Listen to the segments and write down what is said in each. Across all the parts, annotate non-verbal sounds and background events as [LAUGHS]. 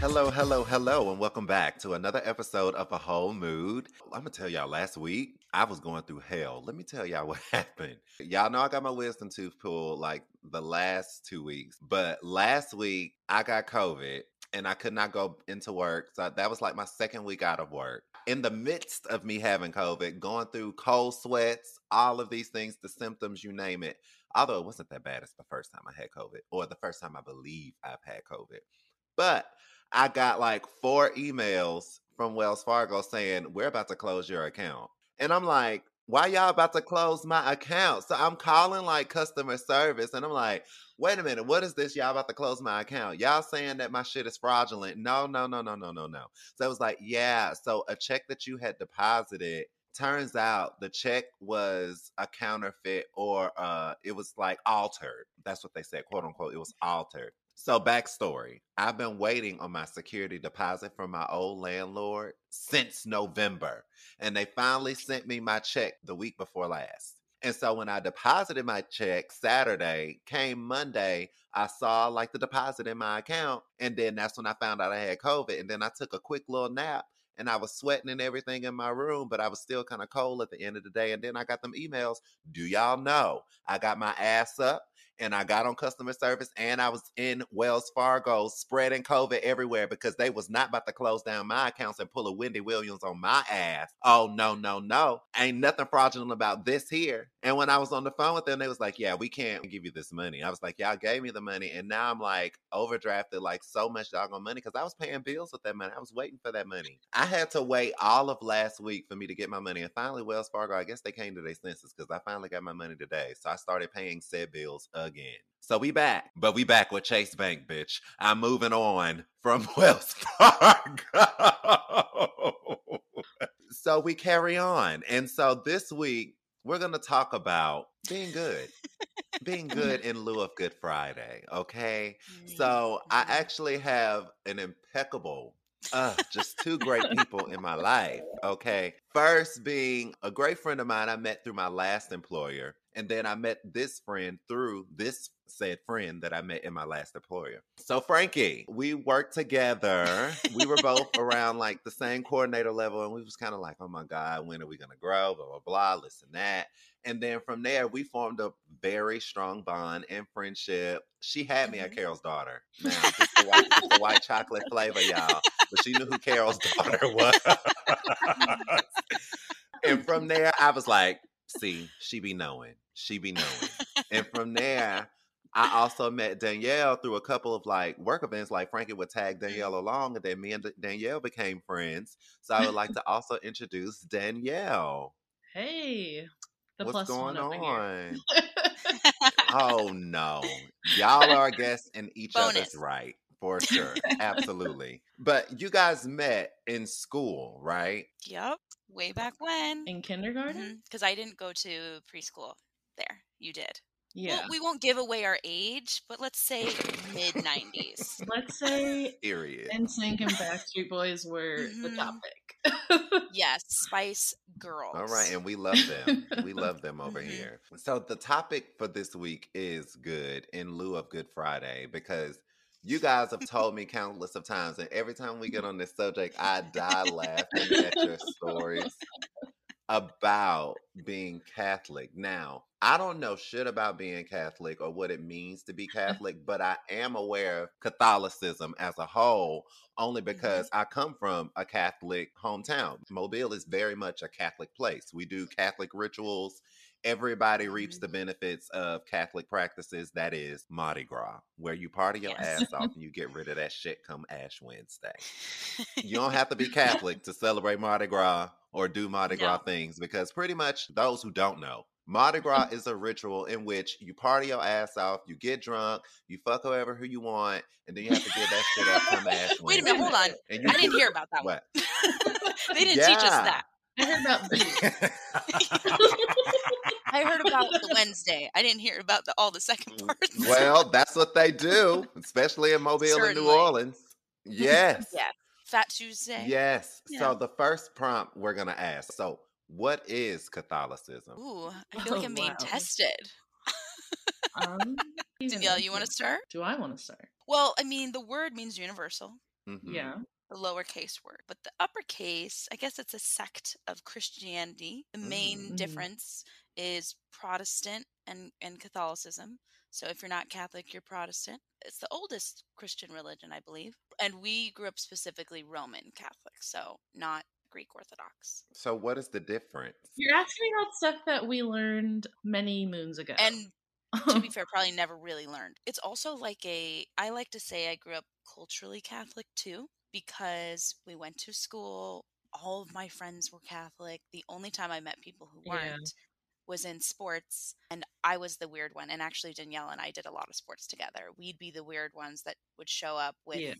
Hello, hello, hello, and welcome back to another episode of A Whole Mood. I'm gonna tell y'all, last week I was going through hell. Let me tell y'all [LAUGHS] what happened. Y'all know I got my wisdom tooth pulled like the last two weeks, but last week I got COVID and I could not go into work. So that was like my second week out of work. In the midst of me having COVID, going through cold sweats, all of these things, the symptoms, you name it. Although it wasn't that bad as the first time I had COVID, or the first time I believe I've had COVID. But I got like four emails from Wells Fargo saying, We're about to close your account. And I'm like, Why y'all about to close my account? So I'm calling like customer service and I'm like, Wait a minute, what is this? Y'all about to close my account? Y'all saying that my shit is fraudulent? No, no, no, no, no, no, no. So it was like, Yeah. So a check that you had deposited turns out the check was a counterfeit or uh it was like altered that's what they said quote unquote it was altered so backstory i've been waiting on my security deposit from my old landlord since november and they finally sent me my check the week before last and so when i deposited my check saturday came monday i saw like the deposit in my account and then that's when i found out i had covid and then i took a quick little nap and I was sweating and everything in my room, but I was still kind of cold at the end of the day. And then I got them emails. Do y'all know I got my ass up and I got on customer service and I was in Wells Fargo spreading COVID everywhere because they was not about to close down my accounts and pull a Wendy Williams on my ass. Oh no, no, no. Ain't nothing fraudulent about this here. And when I was on the phone with them, they was like, Yeah, we can't give you this money. I was like, Y'all gave me the money. And now I'm like overdrafted like so much doggone money because I was paying bills with that money. I was waiting for that money. I had to wait all of last week for me to get my money. And finally, Wells Fargo, I guess they came to their senses because I finally got my money today. So I started paying said bills again. So we back, but we back with Chase Bank, bitch. I'm moving on from [LAUGHS] Wells Fargo. so we carry on. And so this week, we're going to talk about being good. being good in lieu of Good Friday, okay? So I actually have an impeccable uh, just two great people in my life. Okay. First being a great friend of mine I met through my last employer. And then I met this friend through this said friend that I met in my last employer. So Frankie, we worked together. we were both [LAUGHS] around like the same coordinator level, and we was kind of like, oh my God, when are we gonna grow? Blah blah blah, this and that. And then from there, we formed a very strong bond and friendship. She had me at mm-hmm. Carol's daughter. Now, [LAUGHS] just the white, just the white chocolate flavor, y'all. But she knew who Carol's [LAUGHS] daughter was. and from there, I was like, see, she be knowing. She be knowing. and [LAUGHS] from there, I also met Danielle through a couple of like work events. Like Frankie would tag mm-hmm. Danielle along, and then me and Danielle became friends. So I would like [LAUGHS] to also introduce Danielle. Hey, What's going one over here. on? [LAUGHS] oh no, y'all are guests in each Bonus. other's right for sure, absolutely. But you guys met in school, right? Yep. Way back when. In kindergarten? Because I didn't go to preschool there. You did. Yeah. Well, we won't give away our age, but let's say mid 90s. Let's say [LAUGHS] Period. NSYNC and Backstreet Boys were the Mhm. topic. [LAUGHS] yes, Spice Girls. All right, and we love them. we [LAUGHS] love them over Mhm. here. So the topic for this week is good in lieu of Good Friday because you guys have told me countless of times, and every time we get on this subject, I die laughing at your stories about being Catholic. Now, I don't know shit about being Catholic or what it means to be [LAUGHS] Catholic, but I am aware of Catholicism as a whole only mm-hmm. because I come from a Catholic hometown. Mobile is very much a Catholic place. We do Catholic rituals everybody reaps the mm-hmm. benefits of Catholic practices. That is Mardi Gras, where you party your Yes. ass off and you get rid of that shit come Ash Wednesday. You don't have to be [LAUGHS] Catholic to celebrate Mardi Gras or do Mardi Gras things because pretty much those who don't know, Mardi Gras [LAUGHS] is a ritual in which you party your ass off, you get drunk, you fuck whoever who you want, and then you have to give that shit up come Ash Wednesday. Wait a minute, hold on. I didn't hear about that one. [LAUGHS] They didn't teach us that. I heard about [LAUGHS] beef. [LAUGHS] I heard about the Wednesday. I didn't hear about the, all the second parts. Mm, well, that's what they do, [LAUGHS] especially in Mobile and New Orleans. Yes. yeah, Fat Tuesday. Yes. Yeah. So the first prompt we're gonna ask. So, what is Catholicism? Ooh, I feel like Oh, I'm being wow. tested. Um, Danielle, you want to start? Do I want to start? Well, I mean, the word means universal, Mhm. Yeah. The lowercase word, but the uppercase, I guess it's a sect of Christianity. The main Mm. Mhm. difference is Protestant and, and Catholicism. So if you're not Catholic, you're Protestant. It's the oldest Christian religion, I believe. And we grew up specifically Roman Catholic, so not Greek Orthodox. So, what is the difference? You're asking about stuff that we learned many moons ago. And to be [LAUGHS] fair, probably never really learned. It's also like a, I like to say I grew up culturally Catholic too, because we went to school. All of my friends were Catholic. The only time I met people who weren't was in sports, and I was the weird one. And actually, Danielle and I did a lot of sports together. We'd be the weird ones that would show up with yeah.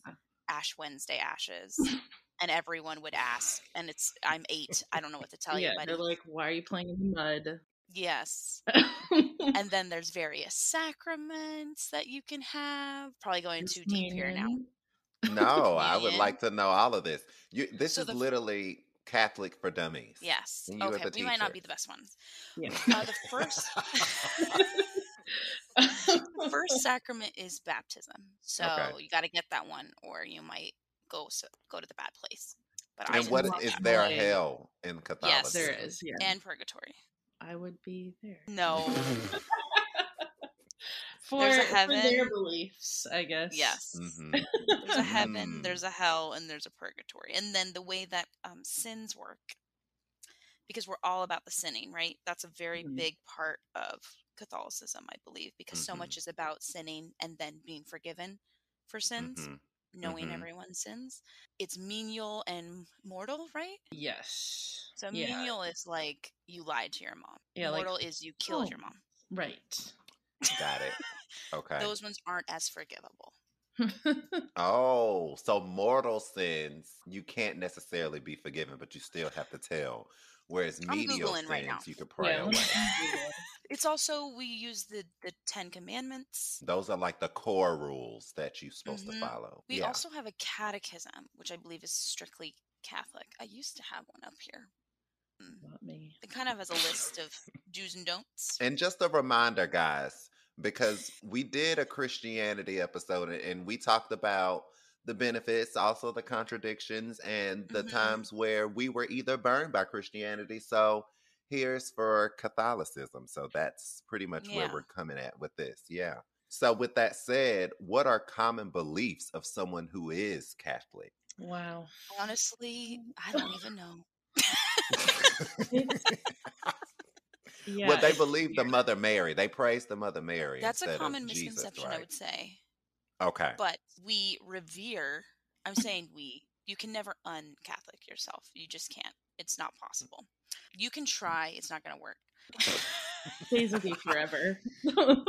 Ash Wednesday ashes. [LAUGHS] And everyone would ask, and it's I'm eight. I don't know what to tell yeah, you, they're like, why are you playing in the mud? yes, [LAUGHS] and then there's various sacraments that you can have. Probably going too deep here now. Communion. No, [LAUGHS] I would like to know all of this. You, this So is the literally Catholic for dummies. Yes. You Okay. a We might not be the best ones. Yeah. Uh, the first [LAUGHS] the first sacrament is baptism. So Okay. you got to get that one, or you might go so, go to the bad place. But I And didn't what do is that. there a hell in Catholicism? Yes, there is, yeah. and purgatory. I would be there. No. [LAUGHS] For, There's a for their heaven. beliefs, I guess. Yes. Mhm. [LAUGHS] There's a heaven, Mm. there's a hell, and there's a purgatory. And then the way that um, sins work, because we're all about the sinning, right? That's a very Mhm. big part of Catholicism, I believe, because so Mhm. much is about sinning and then being forgiven for sins, Mhm. knowing Mhm. everyone's sins. It's menial and mortal, right? Yes. So yeah. menial is like you lied to your mom. Yeah, like, mortal is you killed oh. your mom. Right. Got it. Okay. Those ones aren't as forgivable. [LAUGHS] Oh, so mortal sins you can't necessarily be forgiven, but you still have to tell. Whereas I'm menial Googling sins right now. you could pray yeah, away. [LAUGHS] It's also we use the the Ten Commandments. Those are like the core rules that you're supposed Mhm. to follow. We yeah. also have a catechism, which I believe is strictly Catholic. I used to have one up here. Mm. Not me. It kind of has a list of do's and don'ts. And just a reminder, guys, because we did a Christianity episode and- and we talked about the benefits, also the contradictions, and the Mhm. times where we were either burned by Christianity. So here's for Catholicism. So that's pretty much where we're coming at with this. Yeah. So, with that said, what are common beliefs of someone who is Catholic? Wow. Honestly, I don't even [LAUGHS] know. [LAUGHS] [LAUGHS] Yeah. well, they believe the. Mother Mary. They praise the Mother Mary. That's a instead of common Jesus, misconception, I would say. Okay. But we revere. I'm saying we. You can never un-Catholic yourself. You just can't. It's not possible. You can try. It's not going to work. [LAUGHS] [LAUGHS] stays with you forever.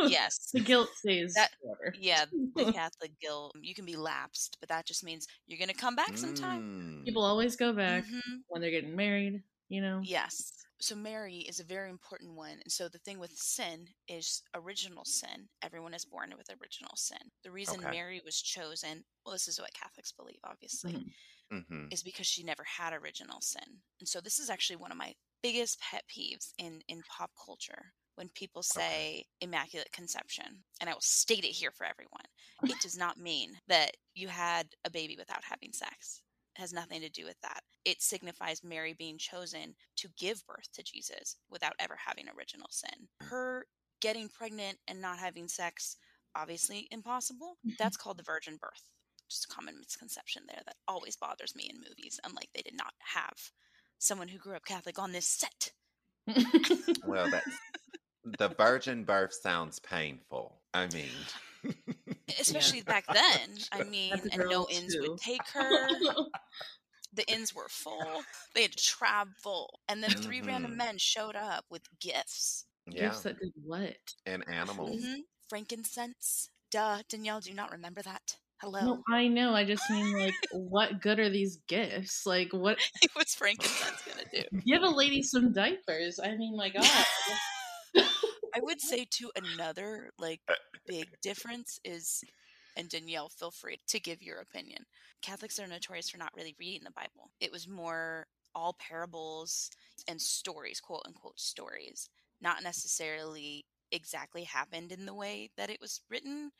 yes. The guilt stays That- forever. Yeah, the Catholic guilt. You can be lapsed, but that just means you're going to come back sometime. Mm. People always go back Mhm. when they're getting married, you know? Yes. So Mary is a very important one. And so the thing with sin is original sin. Everyone is born with original sin. The reason Okay. Mary was chosen, well, this is what Catholics believe, obviously, Mhm. hmm is because she never had original sin. And so this is actually one of my biggest pet peeves in in pop culture when people say immaculate conception. And I will state it here for everyone. It does not mean that you had a baby without having sex. Has nothing to do with that. It signifies Mary being chosen to give birth to Jesus without ever having original sin. Mm. Her getting pregnant and not having sex, obviously impossible. Mm-hmm. That's called the virgin birth. Just a common misconception there that always bothers me in movies. Unlike they did not have someone who grew up Catholic on this set. Well, that's [LAUGHS] the virgin birth sounds painful. I mean, [LAUGHS] Especially back then. I mean, and no girl, inns too. would take her. [LAUGHS] The inns were full. They had to travel. And then 3 random Mhm. men showed up with gifts. yeah, Gifts that did what? and animals. hmm Frankincense. Duh. Danielle, do you not remember that? Hello. No, I know. I just mean like, what good are these gifts? Like, what? [LAUGHS] What's frankincense going to do? Give a lady some diapers. I mean, my God. I would say to another like uh, big difference is, and Danielle, feel free to give your opinion. Catholics are notorious for not really reading the Bible. It was more all parables and stories, quote unquote stories, not necessarily exactly happened in the way that it was written,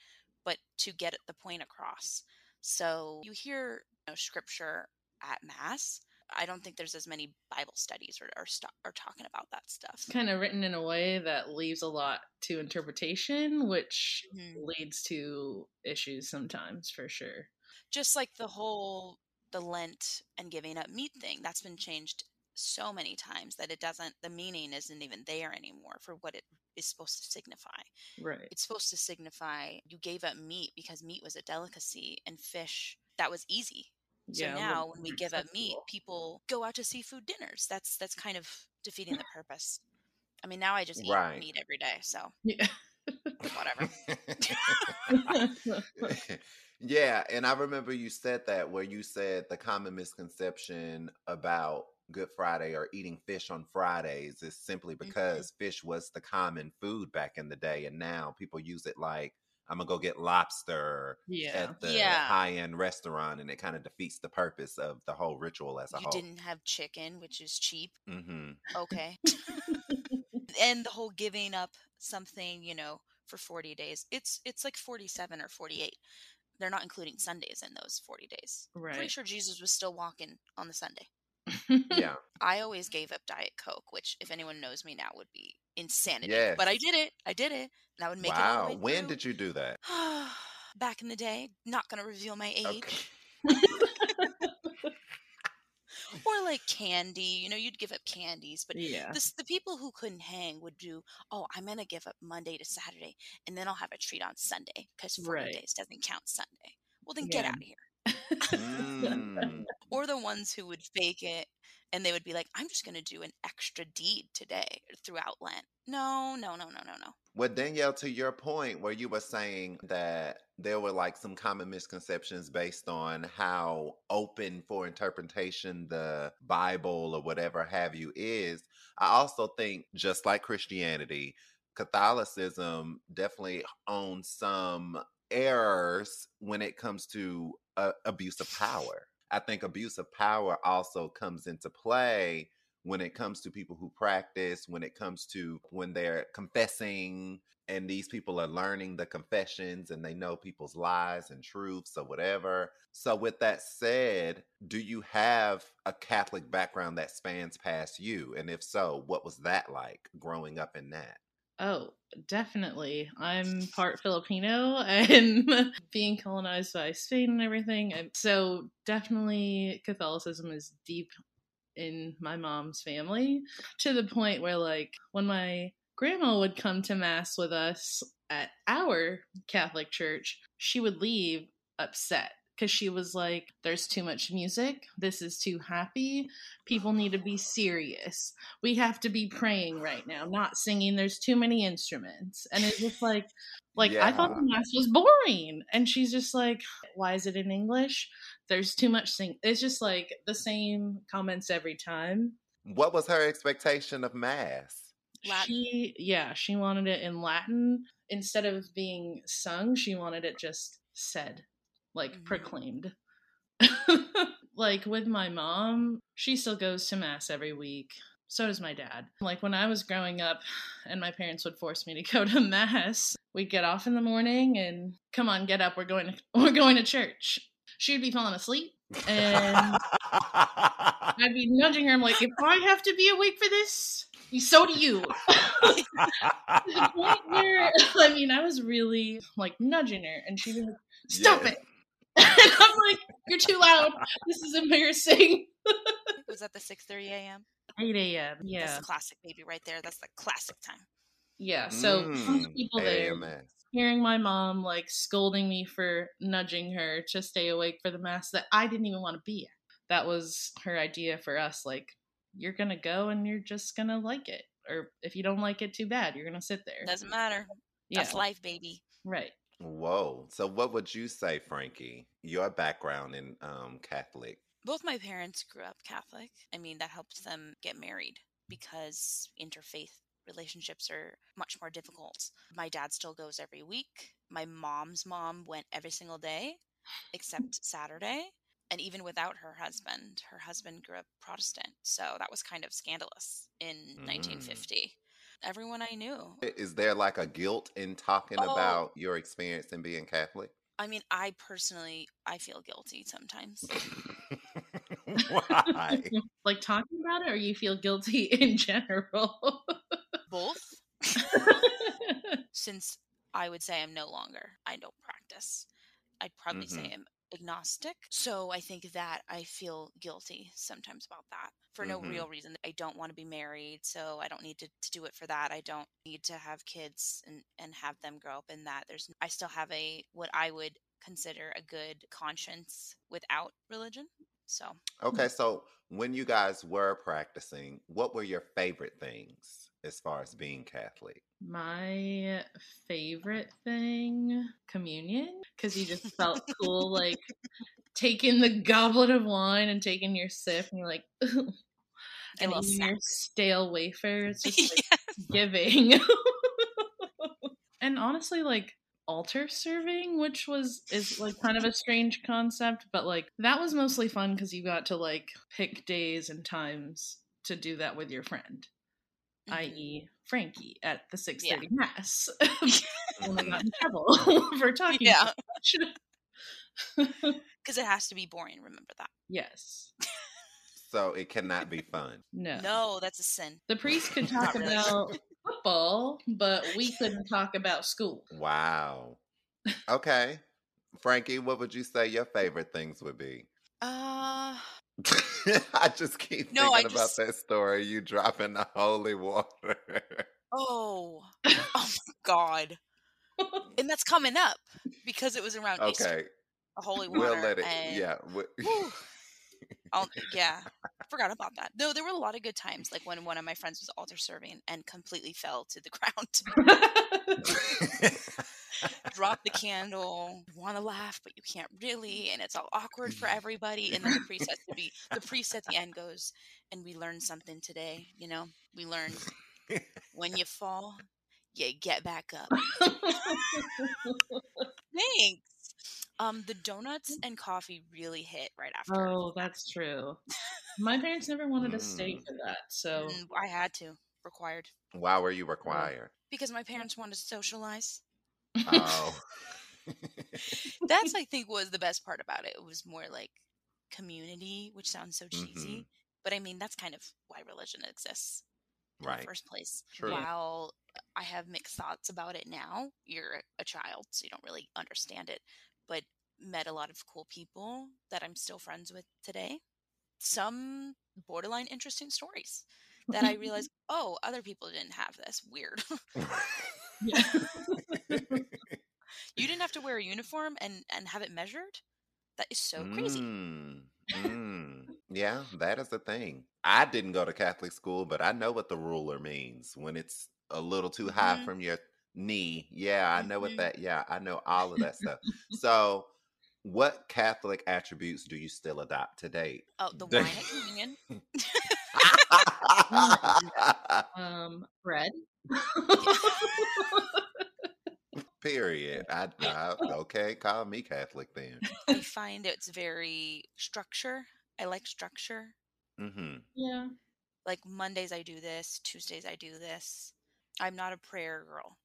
but to get the point across. So you hear you know, scripture at mass. I don't think there's as many Bible studies or are, st- or talking about that stuff. kind of written in a way that leaves a lot to interpretation, which Mhm. leads to issues sometimes, for sure. just like the whole the lent and giving up meat thing that's been changed so many times that it doesn't the meaning isn't even there anymore for what it is supposed to signify Right. it's supposed to signify you gave up meat because meat was a delicacy and fish that was easy so Yeah, now when we give up meat people go out to seafood dinners that's that's kind of defeating the [LAUGHS] purpose i mean now i just eat Right. meat every day so Yeah. whatever [LAUGHS] yeah, and I remember you said that where you said the common misconception about Good Friday or eating fish on Fridays is simply Mm-hmm. because fish was the common food back in the day, and now people use it like I'm gonna go get lobster yeah. at the Yeah. high end restaurant, and it kind of defeats the purpose of the whole ritual as a you whole. didn't have chicken which is cheap? Hmm okay. [LAUGHS] And the whole giving up something you know for 40 days it's it's like 47 or 48 they're not including sundays in those 40 days. Pretty sure jesus was still walking on the sunday Yeah, [LAUGHS] i always gave up diet coke which if anyone knows me now would be insanity Yes. but i did it i did it and i would make it wow. When through. did you do that? [SIGHS] back in the day not gonna reveal my age Okay. [LAUGHS] [LAUGHS] or like candy you know you'd give up candies but yeah. this, the people who couldn't hang would do oh i'm gonna give up monday to saturday and then i'll have a treat on sunday because 40 Right. days doesn't count sunday well then get out of here Mm. [LAUGHS] or the ones who would fake it and they would be like i'm just gonna do an extra deed today throughout lent no no no no no no Well, Danielle, to your point, where you were saying that there were like some common misconceptions based on how open for interpretation the Bible or whatever have you is, I also think, just like Christianity, Catholicism definitely owns some errors when it comes to uh, abuse of power. I think abuse of power also comes into play when it comes to people who practice, when it comes to when they're confessing and these people are learning the confessions and they know people's lies and truths or whatever. So, with that said, do you have a Catholic background that spans past you? And if so, what was that like growing up in that? Oh, definitely. I'm part Filipino [LAUGHS] and being colonized by Spain and everything. And so definitely Catholicism is deep in my mom's family to the point where like when my grandma would come to mass with us at our Catholic church, she would leave upset because she was like, There's too much music. This is too happy. People need to be serious. We have to be praying right now, not singing. There's too many instruments. And it's just like, like I thought the mass was boring. And she's just like, Why is it in English? There's too much sing. It's just like the same comments every time. What was her expectation of Mass? Latin. She, yeah, she wanted it in Latin instead of being sung. She wanted it just said, like Mhm. proclaimed. [LAUGHS] like with my mom, she still goes to mass every week. So does my dad. Like when I was growing up and my parents would force me to [LAUGHS] go to mass, we'd get off in the morning and come on, get up, we're going to [LAUGHS] we're going to church. She'd be falling asleep and I'd be nudging her. I'm like, if I have to be awake for this, so do you. to the point where, I mean, I was really like nudging her, and she'd be like, "Stop Yeah. it!" [LAUGHS] and I'm like, "You're too loud. This is embarrassing." [LAUGHS] was that the 6:30 a.m. 8 a.m. That's Yeah, the classic baby right there. That's the classic time. Yeah, so Mm, people there. AMS. Hearing my mom like scolding me for nudging her to stay awake for the mass that I didn't even want to be at. That was her idea for us. Like, you're gonna go and you're just gonna like it, or if you don't like it, too bad. You're gonna sit there. Doesn't matter. yeah, That's life, baby. right. Whoa. So, what would you say, Frankie? Your background in um, Catholic. Both my parents grew up Catholic. I mean, that helped them get married because interfaith relationships are much more difficult. My dad still goes every week. My mom's mom went every single day except Saturday. And even without her husband, her husband grew up Protestant. So that was kind of scandalous in Mm. 1950. Everyone I knew. Is there like a guilt in talking Oh. about your experience in being Catholic? I mean, I personally, I feel guilty sometimes. [LAUGHS] Why? [LAUGHS] like talking about it, or you feel guilty [LAUGHS] in general. Both, since I would say I'm no longer, I don't practice. I'd probably say Mhm. I'm agnostic. So I think that I feel guilty sometimes about that for no Mhm. real reason. I don't want to be married, so I don't need to, to do it for that. I don't need to have kids and, and have them grow up in that. There's I still have a what I would consider a good conscience without religion. So Okay, so when you guys were practicing, what were your favorite things as far as being Catholic? My favorite thing, communion, because you just felt cool, like taking the [LAUGHS] goblet of wine and taking your sip, and you're like, get a and little eating your stale wafer. It's just like [LAUGHS] Yes. giving. [LAUGHS] and honestly, like altar serving, which was is like kind of a strange concept, but like that was mostly fun because you got to like pick days and times to do that with your friend Mhm. i.e., Frankie at the 6:30 Yeah. mass. [LAUGHS] when I got in [LAUGHS] trouble [LAUGHS] for talking. Yeah. because it has to be boring. Remember that. yes. So it cannot be fun. No. No, that's a sin. The priest could talk really. about football, but we couldn't talk about school. Wow. Okay. Frankie, what would you say your favorite things would be? Uh, [LAUGHS] I just keep No, thinking about that story. You dropping the holy water. [LAUGHS] oh, oh my God. And that's coming up because it was around Easter, okay, a holy water. we'll let it. and- Yeah. we-. I'll, [LAUGHS] yeah, I forgot about that. No, there were a lot of good times, like when one of my friends was altar serving and completely fell to the ground. [LAUGHS] Drop the candle. You want to laugh, but you can't really, and it's all awkward for [LAUGHS] everybody. And then the priest has to be. The priest at the end goes, and we learned something today. You know, we learned when you fall, you get back up. Thanks. Um, the donuts and coffee really hit right after. oh, that's true. My parents never wanted to stay Mm. for that, so Mm, I had to, required, Why were you required? because my parents wanted to socialize. Oh. [LAUGHS] [LAUGHS] That's, I think, was the best part about it. It was more like community, which sounds so cheesy, but I mean that's kind of why religion exists in right. the first place. True. While I have mixed thoughts about it now, you're a child, so you don't really understand it, but met a lot of cool people that I'm still friends with today. Some borderline interesting stories that I realized, [LAUGHS] oh, other people didn't have this. Weird. you didn't have to wear a uniform and and have it measured. That is so crazy. Mm, mm. Yeah, that is the thing. I didn't go to Catholic school, but I know what the ruler means when it's a little too high Mhm. from your knee. Yeah, I know what that. Yeah, I know all of that stuff. [LAUGHS] So, what Catholic attributes do you still adopt to date? Oh, the [LAUGHS] wine at communion. [LAUGHS] um, bread. Period. I, I okay. Call me Catholic then. I find it's very structure. I like structure. Mm-hmm. yeah. Like Mondays I do this, Tuesdays I do this. I'm not a prayer girl.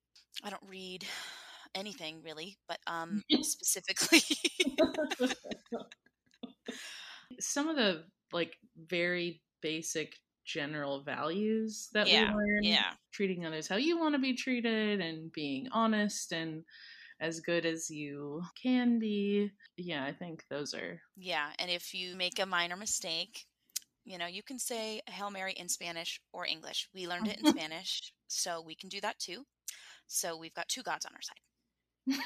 I don't read anything really, but um [LAUGHS] specifically [LAUGHS] Some of the like very basic general values that Yeah, we learn. yeah. Treating others how you want to be treated and being honest and as good as you can be. Yeah, I think those are Yeah, and if you make a minor mistake, You know, you can say Hail Mary in Spanish or English. We learned it in [LAUGHS] Spanish, so we can do that too. So we've got two gods on our side.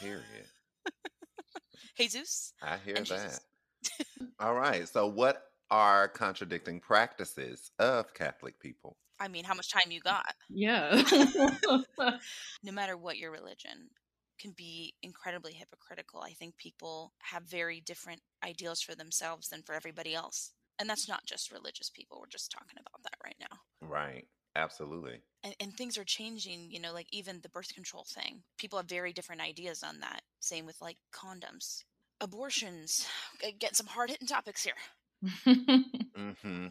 Period. [LAUGHS] Jesus. I hear that. Jesus. All right. So, what are contradicting practices of Catholic people? I mean, how much time you got? yeah. [LAUGHS] no matter what your religion can be incredibly hypocritical i think people have very different ideals for themselves than for everybody else and that's not just religious people we're just talking about that right now Right. Absolutely. and, and things are changing you know like even the birth control thing. People have very different ideas on that. Same with like condoms. Abortions. [SIGHS] G- getting some hard hitting topics here. [LAUGHS] Hmm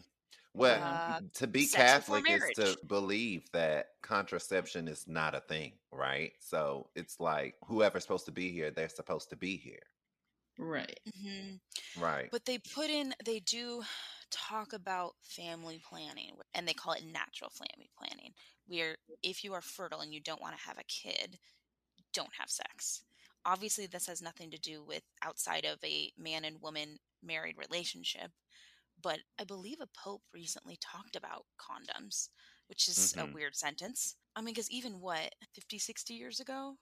Well, Uh, to be Catholic is to believe that contraception is not a thing, right? So it's like whoever's supposed to be here, they're supposed to be here, right. hmm right? But they put in, they do talk about family planning and they call it natural family planning, where if you are fertile and you don't want to have a kid, don't have sex. Obviously, this has nothing to do with outside of a man and woman married relationship, but I believe a pope recently talked about condoms, which is Mhm. a weird sentence. I mean, because even what, 50, 60 years ago?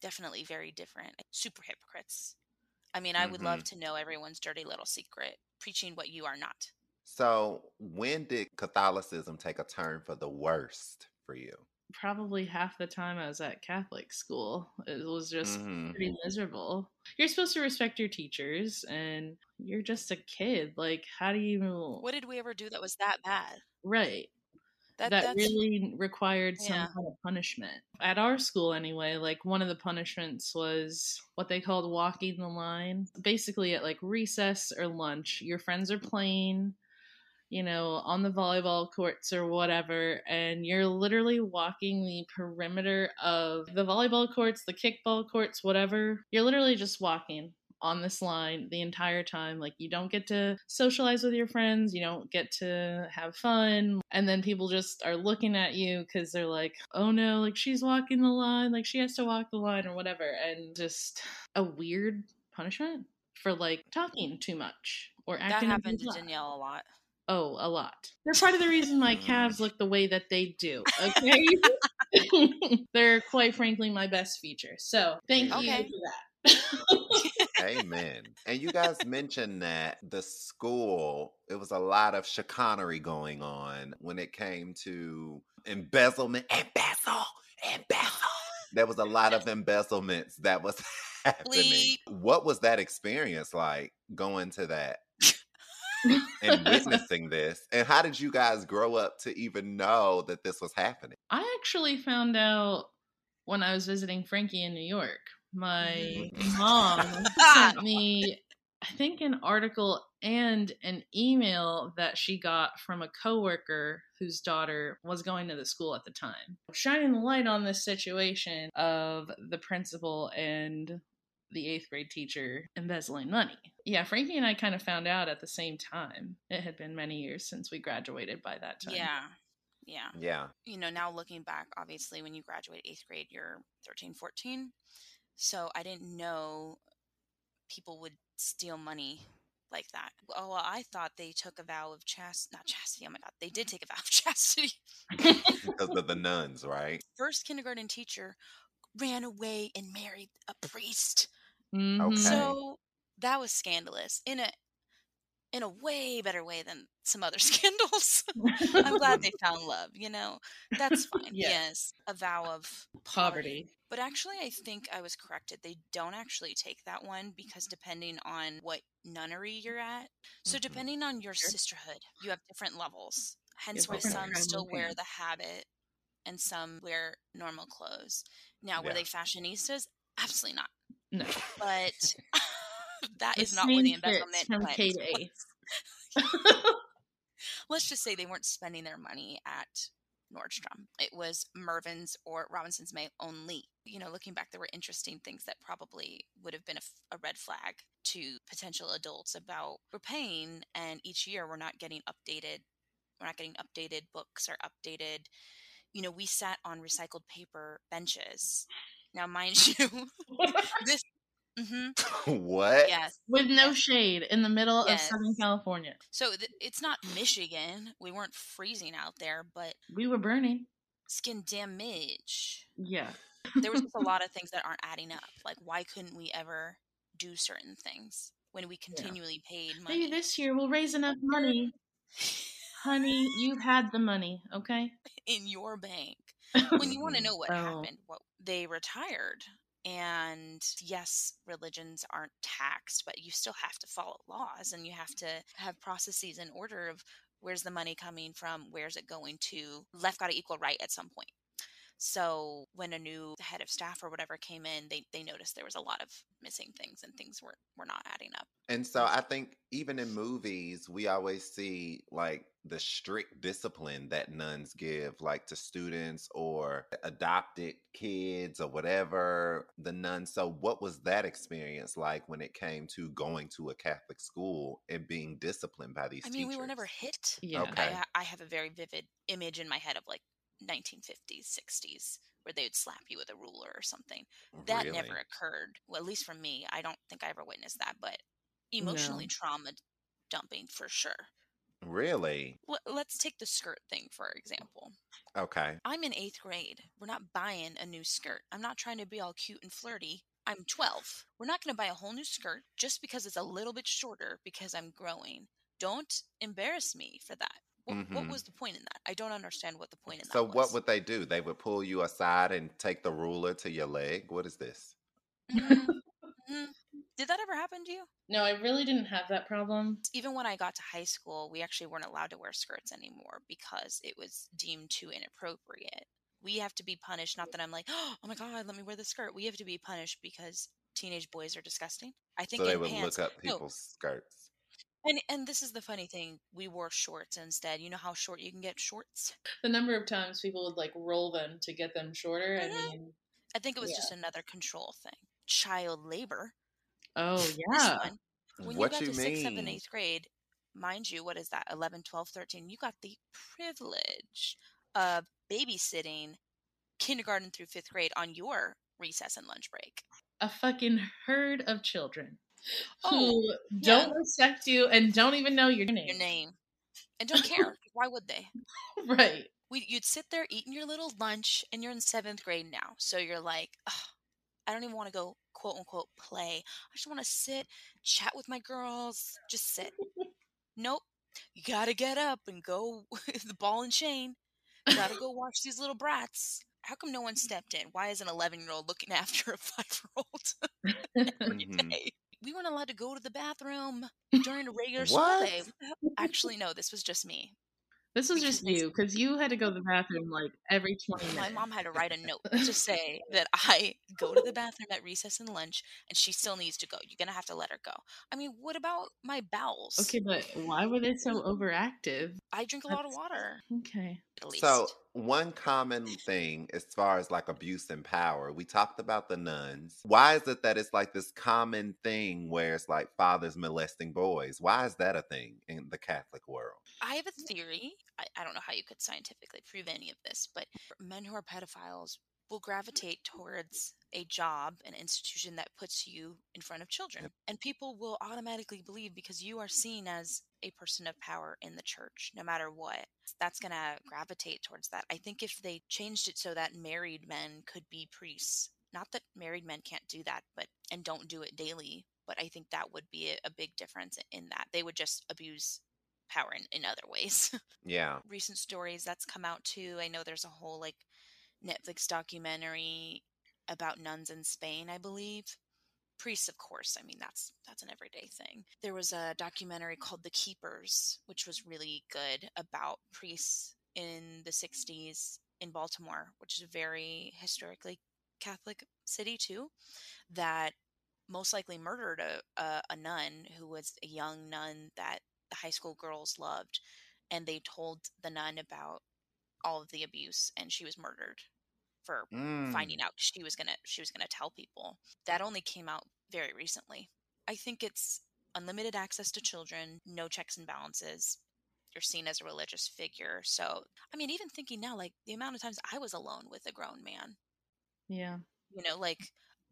Definitely very different. Super hypocrites. I mean, I would love to know everyone's dirty little secret, preaching what you are not. So when did Catholicism take a turn for the worst for you? Probably half the time I was at Catholic school, it was just Mhm. pretty miserable. You're supposed to respect your teachers, and you're just a kid. Like, how do you. What did we ever do that was that bad? Right. That, that really required some Yeah. kind of punishment. At our school, anyway, like one of the punishments was what they called walking the line. Basically, at like recess or lunch, your friends are playing, you know, on the volleyball courts or whatever, and you're literally walking the perimeter of the volleyball courts, the kickball courts, whatever. You're literally just walking on this line the entire time. Like you don't get to socialize with your friends, you don't get to have fun, and then people just are looking at you because they're like, "Oh no, like she's walking the line, like she has to walk the line or whatever," and just a weird punishment for like talking too much or acting. that happened to. Danielle a lot. Oh, a lot. They're part of the reason my calves mm. look the way that they do. Okay. [LAUGHS] They're quite frankly my best feature. So thank you Okay. for that. [LAUGHS] Amen. And you guys mentioned that the school, it was a lot of chicanery going on when it came to embezzlement. Embezzle, embezzle. There was a lot of embezzlements that was [LAUGHS] happening. Bleep. What was that experience like going to that [LAUGHS] and witnessing this? And how did you guys grow up to even know that this was happening? I actually found out when I was visiting Frankie in New York. My [LAUGHS] mom sent [LAUGHS] me, I think, an article and an email that she got from a coworker whose daughter was going to the school at the time, shining the light on this situation of the principal and the eighth grade teacher embezzling money. Yeah, Frankie and I kind of found out at the same time. It had been many years since we graduated by that time. Yeah. Yeah. Yeah. You know, now looking back, obviously, when you graduate eighth grade, you're 13, 14. So I didn't know people would steal money like that. Oh, well, I thought they took a vow of chast, not chastity. Oh my God, they did take a vow of [LAUGHS] chastity. Because of the nuns, right? First kindergarten teacher ran away and married a priest. Mhm. Okay. So that was scandalous in a in a way better way than some other [LAUGHS] scandals. I'm glad they [LAUGHS] found love, you know. That's fine. Yeah. Yes, a vow of Poverty. But actually I think I was corrected. They don't actually take that one because depending on what nunnery you're at. So Mhm. depending on your sisterhood, you have different levels. Hence why some still wear the habit and some wear normal clothes. Now, were Yeah. they fashionistas? Absolutely not No. but [LAUGHS] [LAUGHS] that is not where the same fits embezzlement from went. K to eighth. Let's just say they weren't spending their money at Nordstrom. It was Mervyn's or Robinson's May only. You know, looking back, there were interesting things that probably would have been a red flag to potential adults about we're paying and each year we're not getting updated. We're not getting updated books or updated. You know, we sat on recycled paper benches. Now, mind [LAUGHS] you, [LAUGHS] this Mm-hmm. [LAUGHS] what? Yes. with no Yes. shade in the middle Yes. of Southern California. So th- it's not Michigan. We weren't freezing out there, but We were burning. skin damage. Yeah. There was just a [LAUGHS] lot of things that aren't adding up. Like, why couldn't we ever do certain things when we continually paid money? Maybe this year we'll raise enough money. Honey, you had the money, okay? [LAUGHS] in your bank. When you want to know what Oh. happened, what they retired. And yes, religions aren't taxed, but you still have to follow laws and you have mm-hmm. to have processes in order of where's the money coming from, where's it going to. Left got to equal right at some point. So when a new head of staff or whatever came in, they, they noticed there was a lot of missing things and things were, were not adding up. And so I think even in movies, we always see like the strict discipline that nuns give, like to students or adopted kids or whatever the nuns. So, what was that experience like when it came to going to a Catholic school and being disciplined by these I mean, teachers? we were never hit. Yeah. Okay. I, I have a very vivid image in my head of like 1950s, 60s, where they would slap you with a ruler or something. That Really? never occurred. Well, at least for me, I don't think I ever witnessed that, but emotionally trauma dumping for sure. Really? Let's take the skirt thing, for example. Okay. I'm in eighth grade. We're not buying a new skirt. I'm not trying to be all cute and flirty. I'm 12. We're not going to buy a whole new skirt just because it's a little bit shorter because I'm growing. Don't embarrass me for that. What, what Mhm. was the point in that? I don't understand what the point in So, that what would they do? They would pull you aside and take the ruler to your leg? What is this? Mhm. [LAUGHS] Mhm. Did that ever happen to you? No, I really didn't have that problem. Even when I got to high school, we actually weren't allowed to wear skirts anymore because it was deemed too inappropriate. We have to be punished. Not that I'm like, oh my god, let me wear the skirt. We have to be punished because teenage boys are disgusting. I think So, they would pants. look up no. people's skirts. And and this is the funny thing. We wore shorts instead. You know how short you can get shorts. The number of times people would like roll them to get them shorter. I Mhm. mean, I think it was Yeah. just another control thing. Child labor. oh [LAUGHS] yeah. When what you got you to sixth, seventh, eighth grade, mind you, what is that? 11, 12, 13. You got the privilege of babysitting kindergarten through fifth grade on your recess and lunch break. A fucking herd of children [LAUGHS] Oh, who don't respect you and don't even know your name. Your name. And don't care. [LAUGHS] Why would they? Right. We, you'd sit there eating your little lunch, and you're in seventh grade now. So you're like, "Ugh, I don't even want to go quote unquote play. I just want to sit, chat with my girls, just sit. nope. You got to get up and go [LAUGHS] the ball and chain. You got to go watch these little brats. How come no one stepped in? Why is an 11 year old looking after a five year old every day? We weren't allowed to go to the bathroom during a [LAUGHS] regular school day. What? [LAUGHS] Actually, no, this was just me. This was Because just you because you had to go to the bathroom like every 20 minutes. My mom had to write a note to say that [LAUGHS] I go to the bathroom at recess and lunch, and she still needs to go. You're gonna have to let her go. I mean, what about my bowels? Okay, but why were they so overactive? I drink a lot of water. Okay. At least. So, one common thing as far as like abuse and power, we talked about the nuns. Why is it that it's like this common thing where it's like fathers molesting boys? Why is that a thing in the Catholic world? I have a theory. I, I don't know how you could scientifically prove any of this, but men who are pedophiles will gravitate towards a job, an institution that puts you in front of children. Yep. And people will automatically believe because you are seen as a person of power in the church, no matter what. That's going to gravitate towards that. I think if they changed it so that married men could be priests, not that married men can't do that, but and don't do it daily, but I think that would be a, a big difference in that. They would just abuse power in, in other ways. [LAUGHS] Yeah. Recent stories that's come out too. I know there's a whole like Netflix documentary about nuns in Spain, I believe. Priests, of course. I mean, that's that's an everyday thing. There was a documentary called The Keepers, which was really good about priests in the 60s in Baltimore, which is a very historically Catholic city too, that most likely murdered a, a, a nun who was a young nun that the high school girls loved and they told the nun about all of the abuse and she was murdered for Mm. finding out she was gonna she was gonna tell people that only came out very recently i think it's unlimited access to children no checks and balances you're seen as a religious figure so i mean even thinking now like the amount of times i was alone with a grown man Yeah. you know like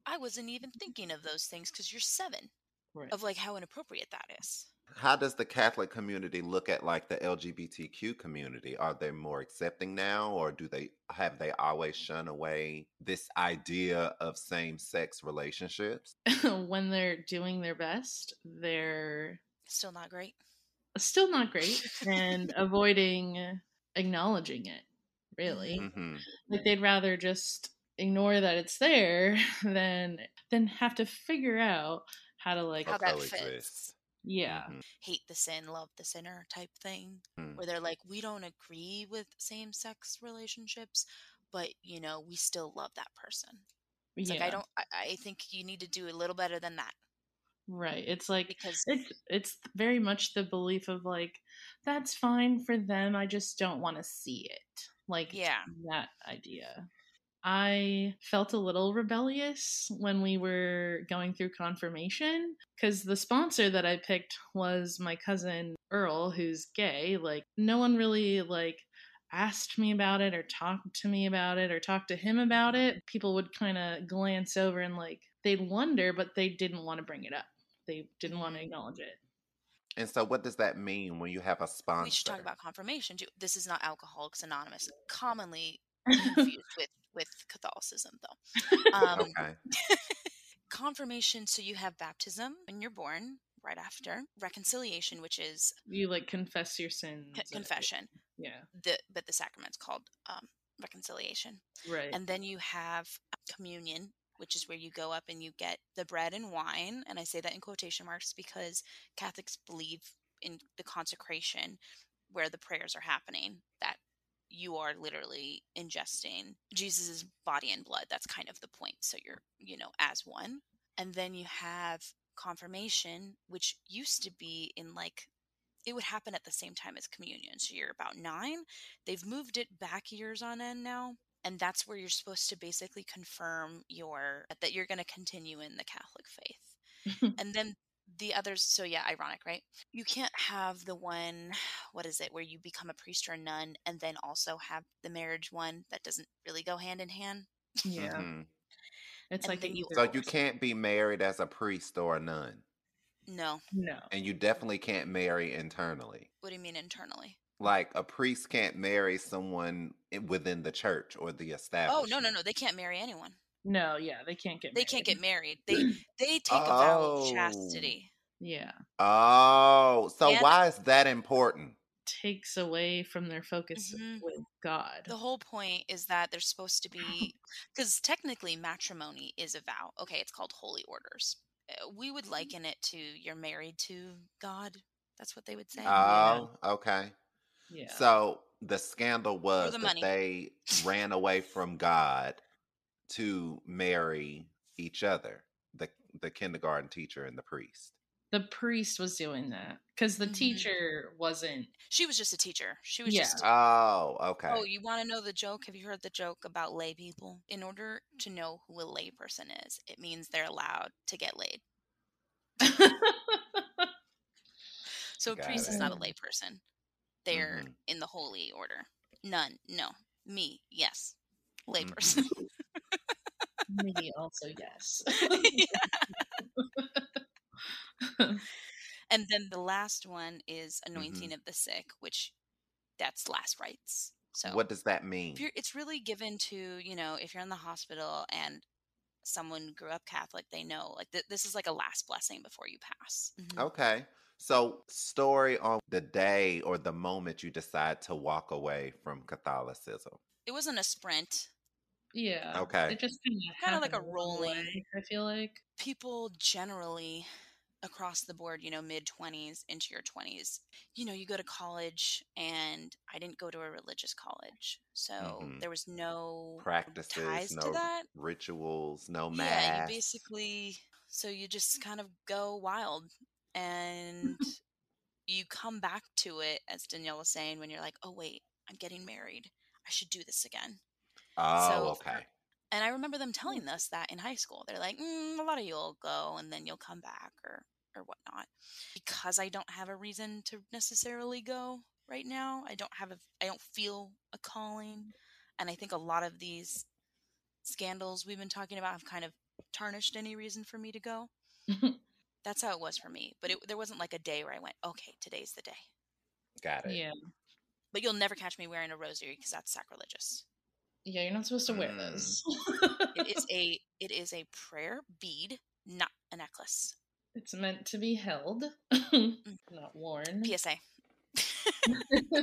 I wasn't even thinking of those things because you're seven, Right. of like how inappropriate that is. How does the Catholic community look at like the LGBTQ community? Are they more accepting now, or do they have they always shun away this idea of same sex relationships? [LAUGHS] when they're doing their best, they're Still not great. still not great and [LAUGHS] avoiding acknowledging it, really. hmm Like they'd rather just ignore that it's there [LAUGHS] than than have to figure out how to like How that coexist. fits. Yeah. Mhm. Hate the sin, love the sinner type thing. Mm. Where they're like, we don't agree with same sex relationships, but you know, we still love that person. It's yeah. like I don't I, I think you need to do a little better than that. right. It's like Because it's it's very much the belief of like that's fine for them i just don't want to see it like Yeah. that idea i felt a little rebellious when we were going through confirmation because the sponsor that i picked was my cousin earl who's gay like no one really like asked me about it or talked to me about it or talked to him about it. People would kind of glance over and like they'd wonder but they didn't want to bring it up. They didn't want to mm. acknowledge it. And so, what does that mean when you have a sponsor? we should talk about confirmation too. This is not Alcoholics Anonymous, commonly [LAUGHS] confused with with Catholicism though. [LAUGHS] Um, Okay. [LAUGHS] confirmation so you have baptism when you're born right after reconciliation which is you like confess your sins c- uh, confession yeah the but the sacrament's called um, reconciliation right and then you have communion which is where you go up and you get the bread and wine and i say that in quotation marks because catholics believe in the consecration where the prayers are happening that you are literally ingesting jesus' body and blood. That's kind of the point. So you're you know as one. And then you have confirmation which used to be in like it would happen at the same time as communion. So you're about nine. They've moved it back years on end now. And that's where you're supposed to basically confirm your that you're going to continue in the catholic faith. [LAUGHS] And then the others so yeah ironic right? You can't have the one [SIGHS] what is it where you become a priest or a nun and then also have the marriage one that doesn't really go hand in hand. Yeah. Mhm. it's and like then you- So you can't be married as a priest or a nun, no. No. And you definitely can't marry internally. what do you mean internally? Like a priest can't marry someone within the church or the establishment. oh no no no they can't marry anyone no yeah they can't get they can't get married. married they [CLEARS THROAT] they take a vow of Oh. chastity yeah Oh, so And- why is that important? takes away from their focus Mhm. with god The whole point is that they're supposed to be, [CLEARS THROAT] because technically matrimony is a vow. Okay, it's called holy orders. Uh, We would liken it to you're married to God. That's what they would say. Oh, okay. yeah So the scandal was the that money. they ran away from God to marry each other, the the kindergarten teacher and the priest. the priest was doing that because the Mhm. teacher wasn't She was just a teacher. She was Yeah. just. Oh, okay. Oh, you want to know the joke? Have you heard the joke about lay people? In order to know who a lay person is, it means they're allowed to get laid. So a Got priest is not a lay person. They're Mhm. in the holy order. None. No. Me. Yes. Lay Mhm. person. [LAUGHS] me also yes [LAUGHS] and then the last one is Mm-hmm. anointing of the sick, which that's last rites. So what does that mean? it's really given to you know if you're in the hospital and someone grew up Catholic, they know like th- this is like a last blessing before you pass. Mhm. Okay. So, story on the day or the moment you decide to walk away from Catholicism. It wasn't a sprint. Yeah Okay. it just kind of like a rolling- i feel like People generally across the board, you know, mid 20s into your 20s, you know, you go to college and I didn't go to a religious college. So Mhm. there was no Practices, ties no to that. rituals, no Yeah, mass. you basically so you just kind of go wild and [LAUGHS] you come back to it as Danielle was saying when you're like, "Oh wait, I'm getting married. I should do this again." Oh, so- okay. And I remember them telling us that in high school. They're like, mm, "A lot of you'll go and then you'll come back or or whatnot." Because I don't have a reason to necessarily go right now. I don't have a I don't feel a calling, and I think a lot of these scandals we've been talking about have kind of tarnished any reason for me to go. [LAUGHS] That's how it was for me. But it, there wasn't like a day where I went, okay, today's the day. Got it. yeah. But you'll never catch me wearing a rosary because that's sacrilegious. Yeah, you're not supposed to wear Mm. those. It is [LAUGHS] a it is a prayer bead, not a necklace. it's meant to be held, [LAUGHS] not worn. PSA. [LAUGHS]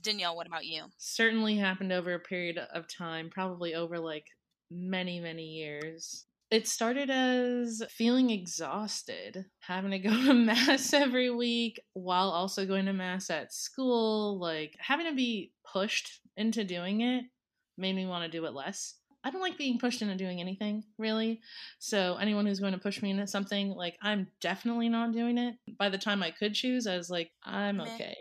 Danielle, what about you? Certainly happened over a period of time, probably over like many, many years. It started as feeling exhausted, having to go to mass every week while also going to mass at school, like having to be pushed into doing it made me want to do it less. I don't like being pushed into doing anything, really. So anyone who's going to push me into something, like I'm definitely not doing it. By the time I could choose, I was like, I'm okay.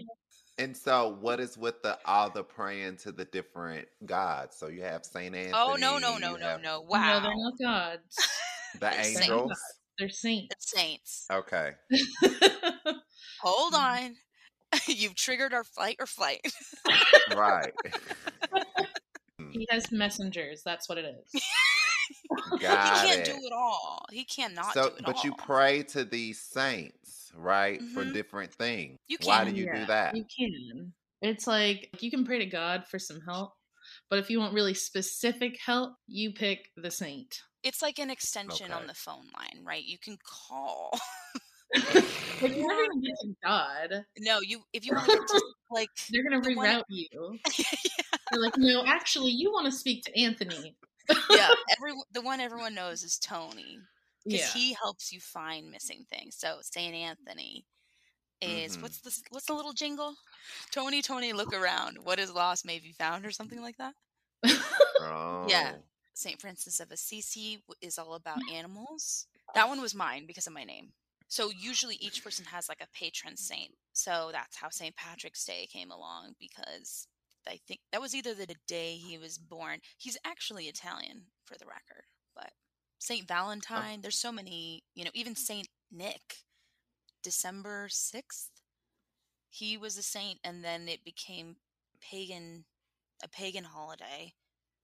And so, what is with the all the praying to the different gods? So you have Saint Anthony. Oh no no no you no have no! No, Wow, they're not gods. The It's saint angels. They're saints. it's saints. Okay. Hold [LAUGHS] on, [LAUGHS] you've triggered our flight or flight. Right. [LAUGHS] he has messengers. That's what it is. [LAUGHS] Got he can't it. do it all. He cannot so, do it but all. you pray to these saints, right, for Mhm. different things. You Why do you Yeah, do that? You can. It's like you can pray to God for some help, but if you want really specific help, you pick the saint. It's like an extension on the phone line, right? You can call. [LAUGHS] [LAUGHS] But you're never gonna get to God. no, you if you want to [LAUGHS] like They're gonna reroute you. [LAUGHS] They're like, no, actually, you want to speak to Anthony. yeah, every the one everyone knows is Tony because Yeah. he helps you find missing things. So Saint Anthony is Mhm. what's the what's the little jingle? Tony, Tony, look around. What is lost may be found, or something like that. Oh. Saint Francis of Assisi is all about animals. That one was mine because of my name. So usually each person has like a patron mm. saint. So that's how St. Patrick's Day came along because I think that was either the day he was born. He's actually Italian for the record, but St. Oh. Valentine, there's so many, you know, even St. Nick, December 6th, he was a saint and then it became pagan a pagan holiday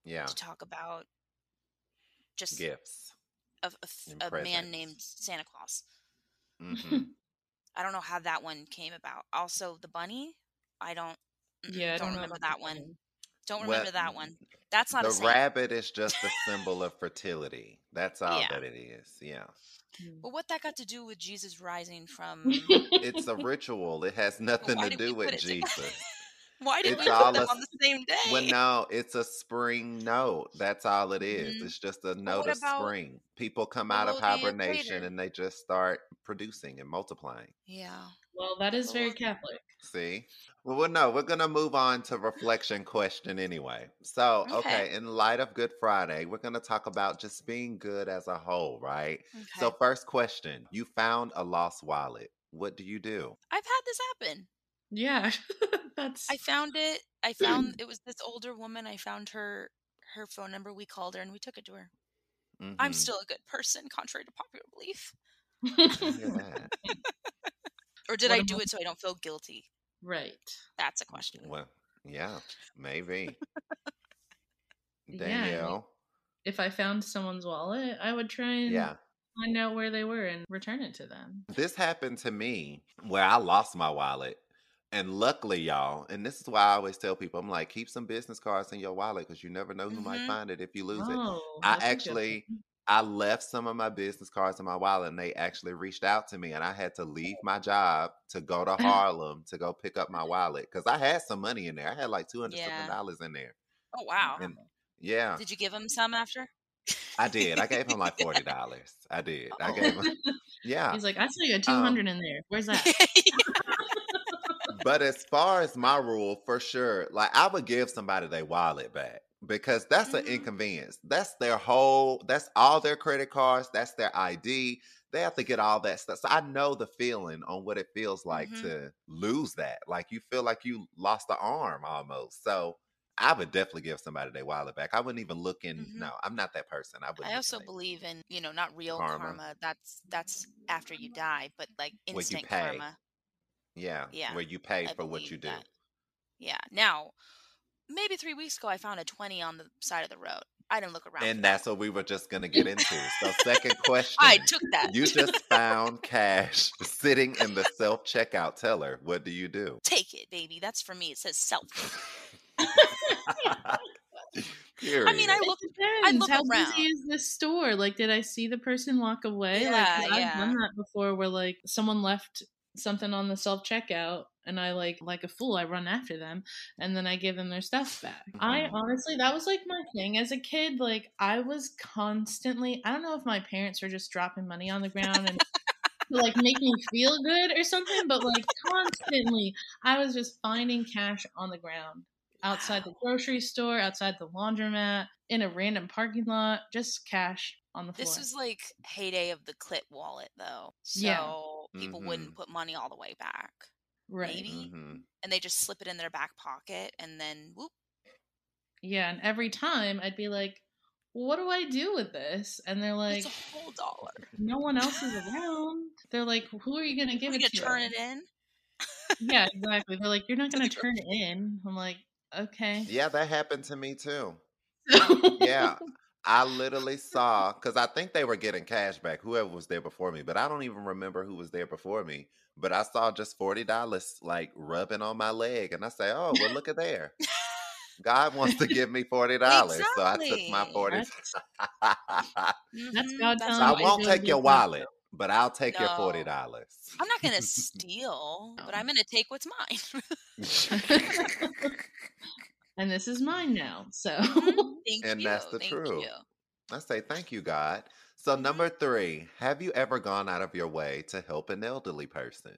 Yeah. to talk about just Gifts. a, a a man named Santa Claus. Hmm [LAUGHS] I don't know how that one came about. Also, the bunny. I don't. yeah, I don't don't remember that one. Don't Well, remember that one. That's not the rabbit is just a symbol of [LAUGHS] fertility. That's all Yeah. that it is. Yeah. But what that got to do with Jesus rising from? It's a [LAUGHS] ritual. It has nothing to do with? Jesus. Why did It's we all put them a on the same day? Well, no, it's a spring note. That's all it is. Mhm. It's just a note of spring. People come out of little day of hibernation and they just start producing and multiplying. Yeah. Well, that is very Catholic. See? Well, well, no, we're going to move on to reflection question anyway. So, Okay. okay, in light of Good Friday, we're going to talk about just being good as a whole, right? Okay. So, first question You found a lost wallet. What do you do? I've had this happen. Yeah, [LAUGHS] that's I found it. I found [CLEARS THROAT] it was this older woman. I found her her phone number. We called her and we took it to her. I'm Mhm. still a good person, contrary to popular belief. [LAUGHS] Or did What I do it so I don't feel guilty? right. That's a question. Well, yeah, maybe. Yeah, I. If I found someone's wallet, I would try and Yeah. find out where they were and return it to them. This happened to me where I lost my wallet. And luckily, y'all, and this is why I always tell people, I'm like, keep some business cards in your wallet because you never know who might Mhm. find it if you lose it. Oh, I that's a actually- I left some of my business cards in my wallet and they actually reached out to me and I had to leave my job to go to [LAUGHS] Harlem to go pick up my wallet because I had some money in there. I had like two hundred Yeah. something dollars in there. Oh wow. And yeah, Did you give him some after? I did. I gave him like forty [LAUGHS] dollars. I did. I Oh. gave him yeah. He's like, I saw you had Um, 200 in there. Where's that? [LAUGHS] but as far as my rule, for sure, like I would give somebody their wallet back because that's an Mhm. inconvenience. That's their whole, that's all their credit cards, that's their ID. They have to get all that stuff. So I know the feeling on what it feels like Mhm. to lose that. Like you feel like you lost the arm almost. So I would definitely give somebody their wallet back. I wouldn't even look in. Mhm. No, I'm not that person. I wouldn't. I also believe in, you know, not real Karma. karma. That's that's after you die, but like instant pay. karma. Yeah, Yeah, where you pay I for what you do. that. Yeah. Now, maybe three weeks ago, I found a twenty on the side of the road. I didn't look around. for And that. that's what we were just gonna get [LAUGHS] into. So, second question. I took that. You just [LAUGHS] found cash [LAUGHS] sitting in the self checkout teller. What do you do? take it, baby. That's for me. It says self. Period. I mean, I look. depends. look How around. busy is this store? Like, did I see the person walk away? like, Yeah, 'cause I've yeah. done that before, where like someone left something on the self checkout, and I like like a fool, I run after them, and then I give them their stuff back. I Mhm. honestly, that was like my thing as a kid. Like, I was constantly. I don't know if my parents were just dropping money on the ground and. like make me feel good or something, but like constantly, I was just finding cash on the ground outside the grocery store, outside the laundromat, in a random parking lot, just cash on the floor. This was like heyday of the clip wallet, though. So Yeah. People Mhm. wouldn't put money all the way back, right. maybe. Mhm. and they just slip it in their back pocket, and then whoop. Yeah, and every time I'd be like, "What do I do with this?" And they're like, it's a whole dollar. "No one else is around." They're like, "Who are you gonna give it gonna turn it in? Yeah, exactly. They're like, "You're not gonna turn it in." I'm like, "Okay." [LAUGHS] Yeah, that happened to me too. [LAUGHS] Yeah. I literally saw because I think they were getting cash back, whoever was there before me, but I don't even remember who was there before me. But I saw just forty dollars like rubbing on my leg, and I say, "Oh, well, look at there. God wants to give me forty [LAUGHS] dollars, so I took my Exactly. forty. That's- Mhm, [LAUGHS] God that's I you what you're won't take your wallet, but I'll take your forty dollars. I'm not gonna [LAUGHS] steal, but I'm gonna take what's mine. And this is mine now. So Mhm. [LAUGHS] Thank And you. that's the thank truth. you. I say thank you, God. So Mhm. number three, have you ever gone out of your way to help an elderly person?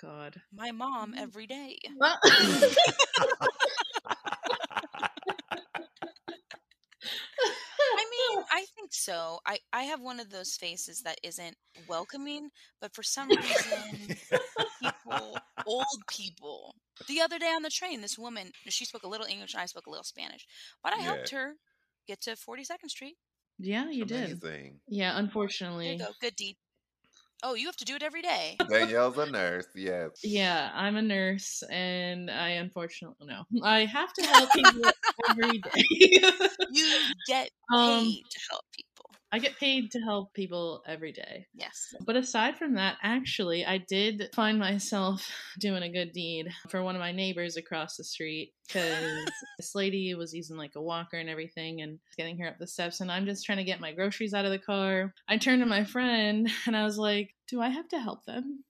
God. My mom Mm. every day. [LAUGHS] [LAUGHS] Well- I mean, I think so. I I have one of those faces that isn't welcoming, but for some reason, people, old people. The other day on the train, this woman, she spoke a little English and I spoke a little Spanish, but I helped her get to 42nd Street. yeah, you did. Amazing. Yeah, There unfortunately. you go. Good deed. Oh, you have to do it every day. Danielle's [LAUGHS] a nurse. Yes. Yeah, I'm a nurse, and I unfortunately no, I have to help people [LAUGHS] every day. [LAUGHS] You get paid um, to help people. I get paid to help people every day. Yes. But aside from that, actually, I did find myself [LAUGHS] doing a good deed for one of my neighbors across the street because [LAUGHS] this lady was using like a walker and everything and getting her up the steps. And I'm just trying to get my groceries out of the car. I turned to my friend [LAUGHS] and I was like, Do I have to help them?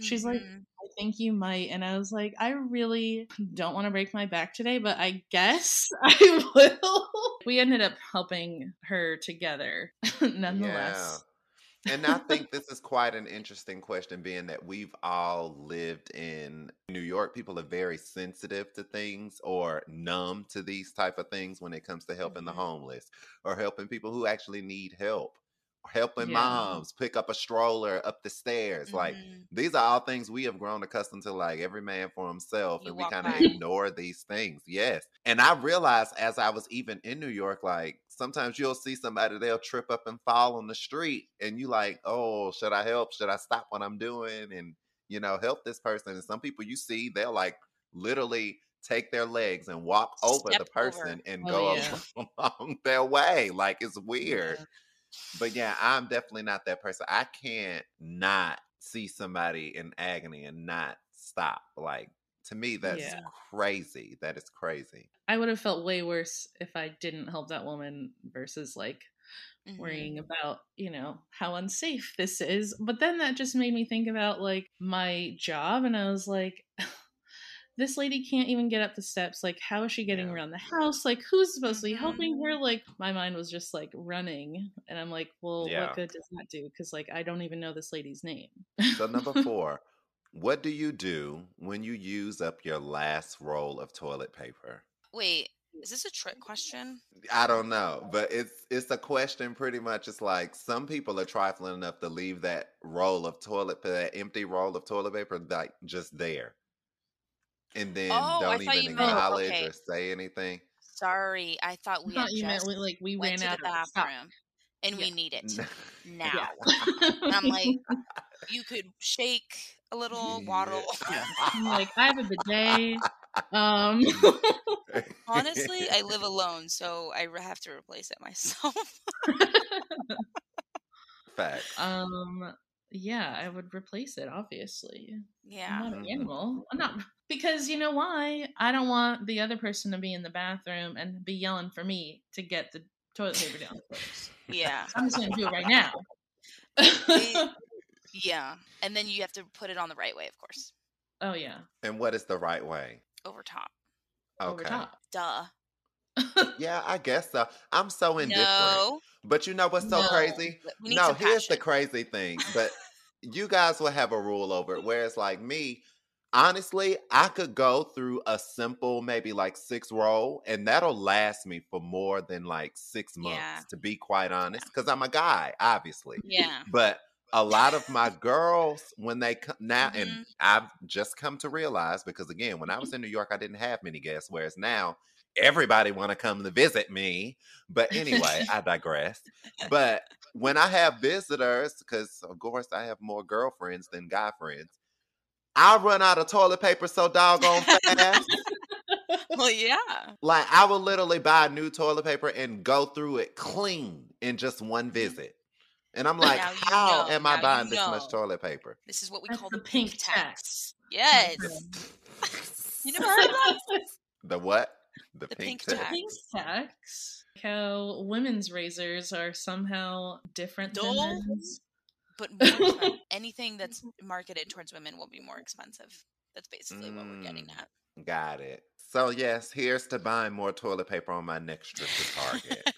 She's like, Mhm. I think you might. And I was like, I really don't want to break my back today, but I guess [LAUGHS] I will. We ended up helping her together [LAUGHS] nonetheless. Yeah. And I think this is quite an interesting question, being that we've all lived in New York. People are very sensitive to things or numb to these type of things when it comes to helping Mhm. the homeless or helping people who actually need help. Helping Yeah. moms pick up a stroller up the stairs. Like Mhm. these are all things we have grown accustomed to like every man for himself You and we kind of ignore these things yes and i realized as i was even in new york like sometimes you'll see somebody they'll trip up and fall on the street and you like oh should i help should i stop what i'm doing and you know help this person and some people you see they'll like literally take their legs and walk over Step the over. person and Oh, go [LAUGHS] yeah. along their way like it's weird Yeah. But yeah, I'm definitely not that person. I can't not see somebody in agony and not stop. Like to me, that's Yeah. crazy. That is crazy. I would have felt way worse if I didn't help that woman versus like Mhm. worrying about, you know, how unsafe this is. But then that just made me think about like my job and I was like this lady can't even get up the steps. Like, how is she getting Yeah. around the house? Like, who's supposed to be helping her? Mm-hmm. Like, my mind was just like running. And I'm like, well, Yeah. what good does that do? Because, like, I don't even know this lady's name. So number [LAUGHS] four, what do you do when you use up your last roll of toilet paper? Wait, is this a trick question? I don't know, but it's it's a question. Pretty much, it's like some people are trifling enough to leave that roll of toilet, for that empty roll of toilet paper, like just there, and then Oh, don't thought even you meant- acknowledge okay. or say anything. Sorry, I thought I we thought had you meant just we, like we went ran to out the of the stop. bathroom and we need it now. Yeah. And I'm like, [LAUGHS] you could shake a little, Yeah. waddle. Yeah. I'm like, I have a bidet. [LAUGHS] Um, Honestly, I live [LAUGHS] alone, so I have to replace it myself. Facts. um, yeah, I would replace it. Obviously, yeah. I'm not an Mhm. animal. I'm not because you know why? I don't want the other person to be in the bathroom and be yelling for me to get the toilet paper downstairs. Yeah. I'm just gonna do it right [LAUGHS] now. It- [LAUGHS] yeah. And then you have to put it on the right way, of course. oh yeah, and what is the right way? Over top. over Okay. top. Duh. Yeah, I guess so. I'm so indifferent. No. But you know what's so No. crazy? No, some here's the crazy thing. But [LAUGHS] you guys will have a rule over it. Whereas, like me, honestly, I could go through a simple, maybe like six roll, and that'll last me for more than like six months, Yeah. to be quite honest, because I'm a guy, obviously. Yeah. [LAUGHS] But a lot of my girls, when they come now, Mhm. and I've just come to realize because again, when I was in New York, I didn't have many guests, whereas now everybody want to come to visit me. But anyway, I digress. But when I have visitors, because of course I have more girlfriends than guy friends, I run out of toilet paper so doggone fast. [LAUGHS] Well, yeah. like I will literally buy new toilet paper and go through it clean in just one mm-hmm. visit. And I'm like, how know. am I buying you this much toilet paper? This is what we That's call the the pink pink tax. tax. Yes. [LAUGHS] You never heard of that? [LAUGHS] The what? The, The pink, pink tax. tax. pink tax. How women's razors are somehow different than men's. But [LAUGHS] anything that's marketed towards women will be more expensive. That's basically what we're getting Mm. at. Got it. So yes, here's to buying more toilet paper on my next trip to Target.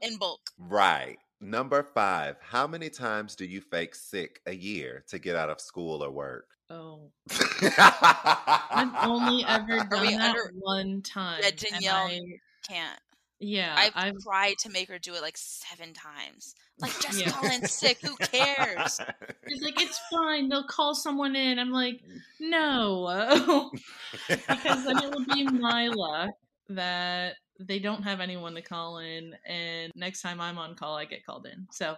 [LAUGHS] In bulk. right. Number five. How many times do you fake sick a year to get out of school or work? oh, I've only ever [LAUGHS] we done that under- one time. Yeah, and Danielle- I- Can't. Yeah, I've, I've tried to make her do it like seven times. Like, [LAUGHS] just Yeah. call in sick. Who cares? She's like, it's fine. They'll call someone in. I'm like, no, [LAUGHS] [LAUGHS] because then it would be my luck that they don't have anyone to call in, and next time I'm on call, I get called in. So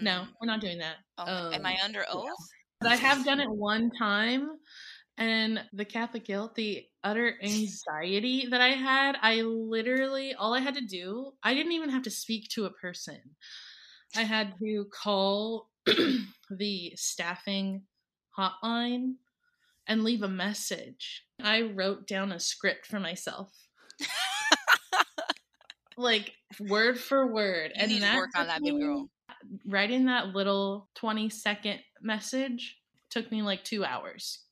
no, Mm. we're not doing that. Oh, am I Um, under oath? But I have done it one time, and the Catholic guilt, the utter anxiety that I had, I literally, all I had to do, I didn't even have to speak to a person. I had to call [CLEARS THROAT] the staffing hotline and leave a message. I wrote down a script for myself. like word for word. You need to that work on that, baby girl. writing that little 20 second message took me like two hours.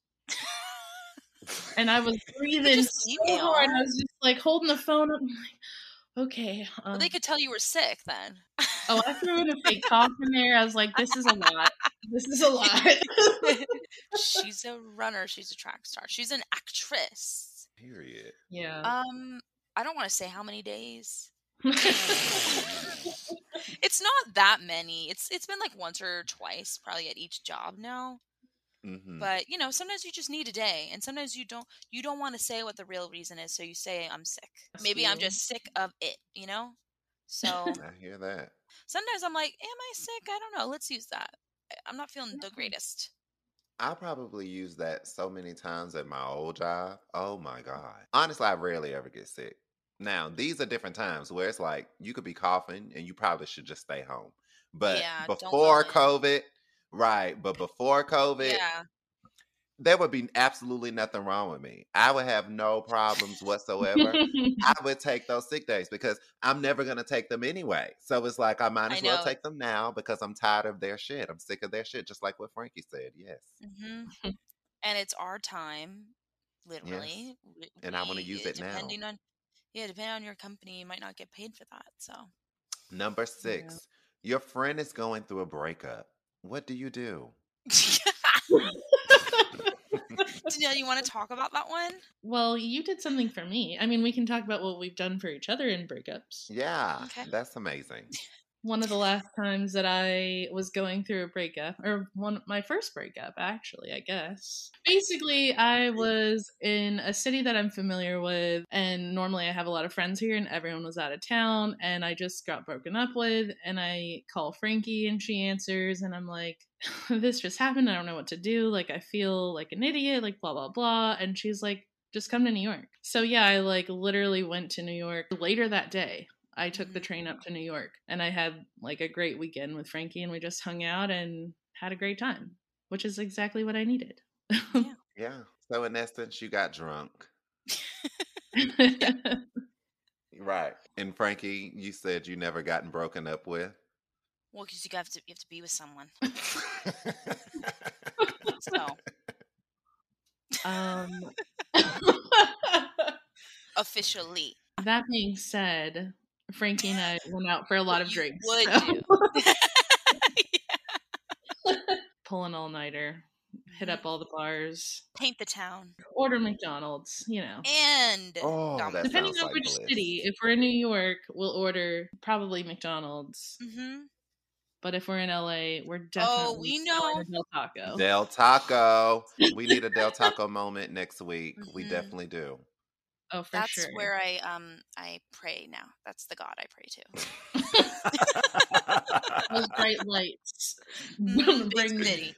And I was breathing just so email. hard. I was just like holding the phone up. I'm like, okay. Um, Well, they could tell you were sick then. oh, I threw in a fake cough in there. I was like, this is a lot. This is a lot. [LAUGHS] she's a runner. She's a track star. She's an actress. Period. yeah. Um, I don't want to say how many days. [LAUGHS] It's not that many. It's it's been like once or twice, probably at each job now. Mhm. But you know, sometimes you just need a day, and sometimes you don't. You don't want to say what the real reason is, so you say I'm sick. Maybe I'm just sick of it. You know. So I hear that. sometimes I'm like, am I sick? I don't know. Let's use that. I'm not feeling the greatest. I probably use that so many times at my old job. Oh my God. Honestly, I rarely ever get sick. Now, these are different times where it's like you could be coughing and you probably should just stay home. But Yeah, before. COVID, right, but before COVID, Yeah. there would be absolutely nothing wrong with me. I would have no problems whatsoever. I [LAUGHS] would take those sick days because I'm never going to take them anyway. So it's like I might I as well know. take them now because I'm tired of their shit. I'm sick of their shit, just like what Frankie said. Yes. hmm and it's our time, literally. We- And I wanna use uh, it now. Depending on, yeah, depending on your company, you might not get paid for that. So Number six, your friend is going through a breakup. What do you do? [LAUGHS] [LAUGHS] Danielle, you want to talk about that one? well, you did something for me. I mean, we can talk about what we've done for each other in breakups. Yeah, Okay. that's amazing. One of the last times that I was going through a breakup, or one my first breakup, actually, I guess. Basically, I mm-hmm. was in a city that I'm familiar with, and normally I have a lot of friends here, and everyone was out of town, and I just got broken up with, and I call Frankie, and she answers, and I'm like, [LAUGHS] "This just happened. I don't know what to do. Like, I feel like an idiot. Like, blah blah blah." And she's like. Just come to New York. So yeah, I like literally went to New York later that day. I took the train up to New York and I had like a great weekend with Frankie and we just hung out and had a great time, which is exactly what I needed. Yeah. [LAUGHS] So in essence, you got drunk. [LAUGHS] Right. And Frankie, you said you never gotten broken up with. Well, because you have to you have to be with someone. So [LAUGHS] um, officially, that being said, Frankie and I went out for a lot of drinks. would so- do. [LAUGHS] [LAUGHS] Pull an all nighter, hit up all the bars, paint the town, order McDonald's, you know. and Oh, that Depending on like which bliss. city, if we're in New York, we'll order probably McDonald's. Mhm. But if we're in LA, we're definitely Oh, we know. Del Taco. Del Taco. We need a Del Taco moment next week. We Mhm. definitely do. Oh, for That's sure. where I um I pray now. That's the God I pray to. [LAUGHS] Those bright lights [LAUGHS] [LAUGHS] bring city.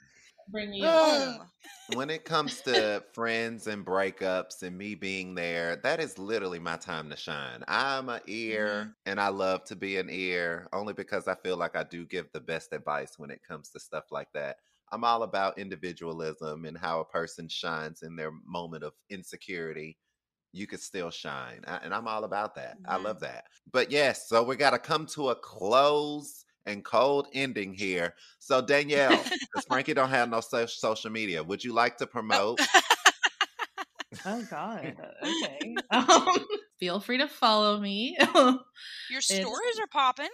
bring you. Ah. When it comes to friends and breakups and me being there, that is literally my time to shine. I'm a ear and I love to be an ear only because I feel like I do give the best advice when it comes to stuff like that. I'm all about individualism and how a person shines in their moment of insecurity. You could still shine. I- And I'm all about that. I Mhm. love that. But yes, so we got to come to a close and cold ending here. So Danielle, [LAUGHS] because Frankie don't have no so- social media, would you like to promote? Oh God. [LAUGHS] Okay. [LAUGHS] Um, feel free to follow me. Your It's- stories are popping.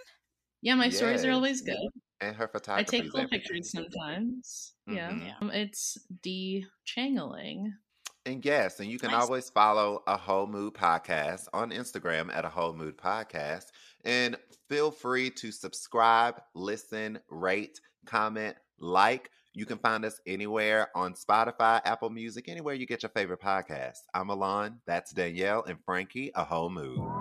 yeah, my stories are always good. and her photography. I take cool pictures sometimes. Yeah. Mhm. Yeah. Um, it's D Changeling. And yes, and you can Nice. always follow a Whole Mood Podcast on Instagram at a Whole Mood Podcast. And feel free to subscribe, listen, rate, comment, like. You can find us anywhere on Spotify, Apple Music, anywhere you get your favorite podcast. I'm Alon, that's Danielle, and Frankie, a whole mood.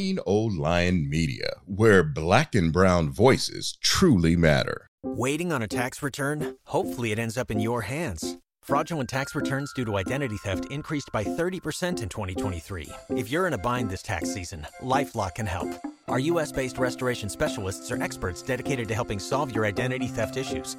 Mean Old Lion Media, where black and brown voices truly matter. Waiting on a tax return? Hopefully, it ends up in your hands. Fraudulent tax returns due to identity theft increased by 30% in 2023. If you're in a bind this tax season, LifeLock can help. Our US based restoration specialists are experts dedicated to helping solve your identity theft issues.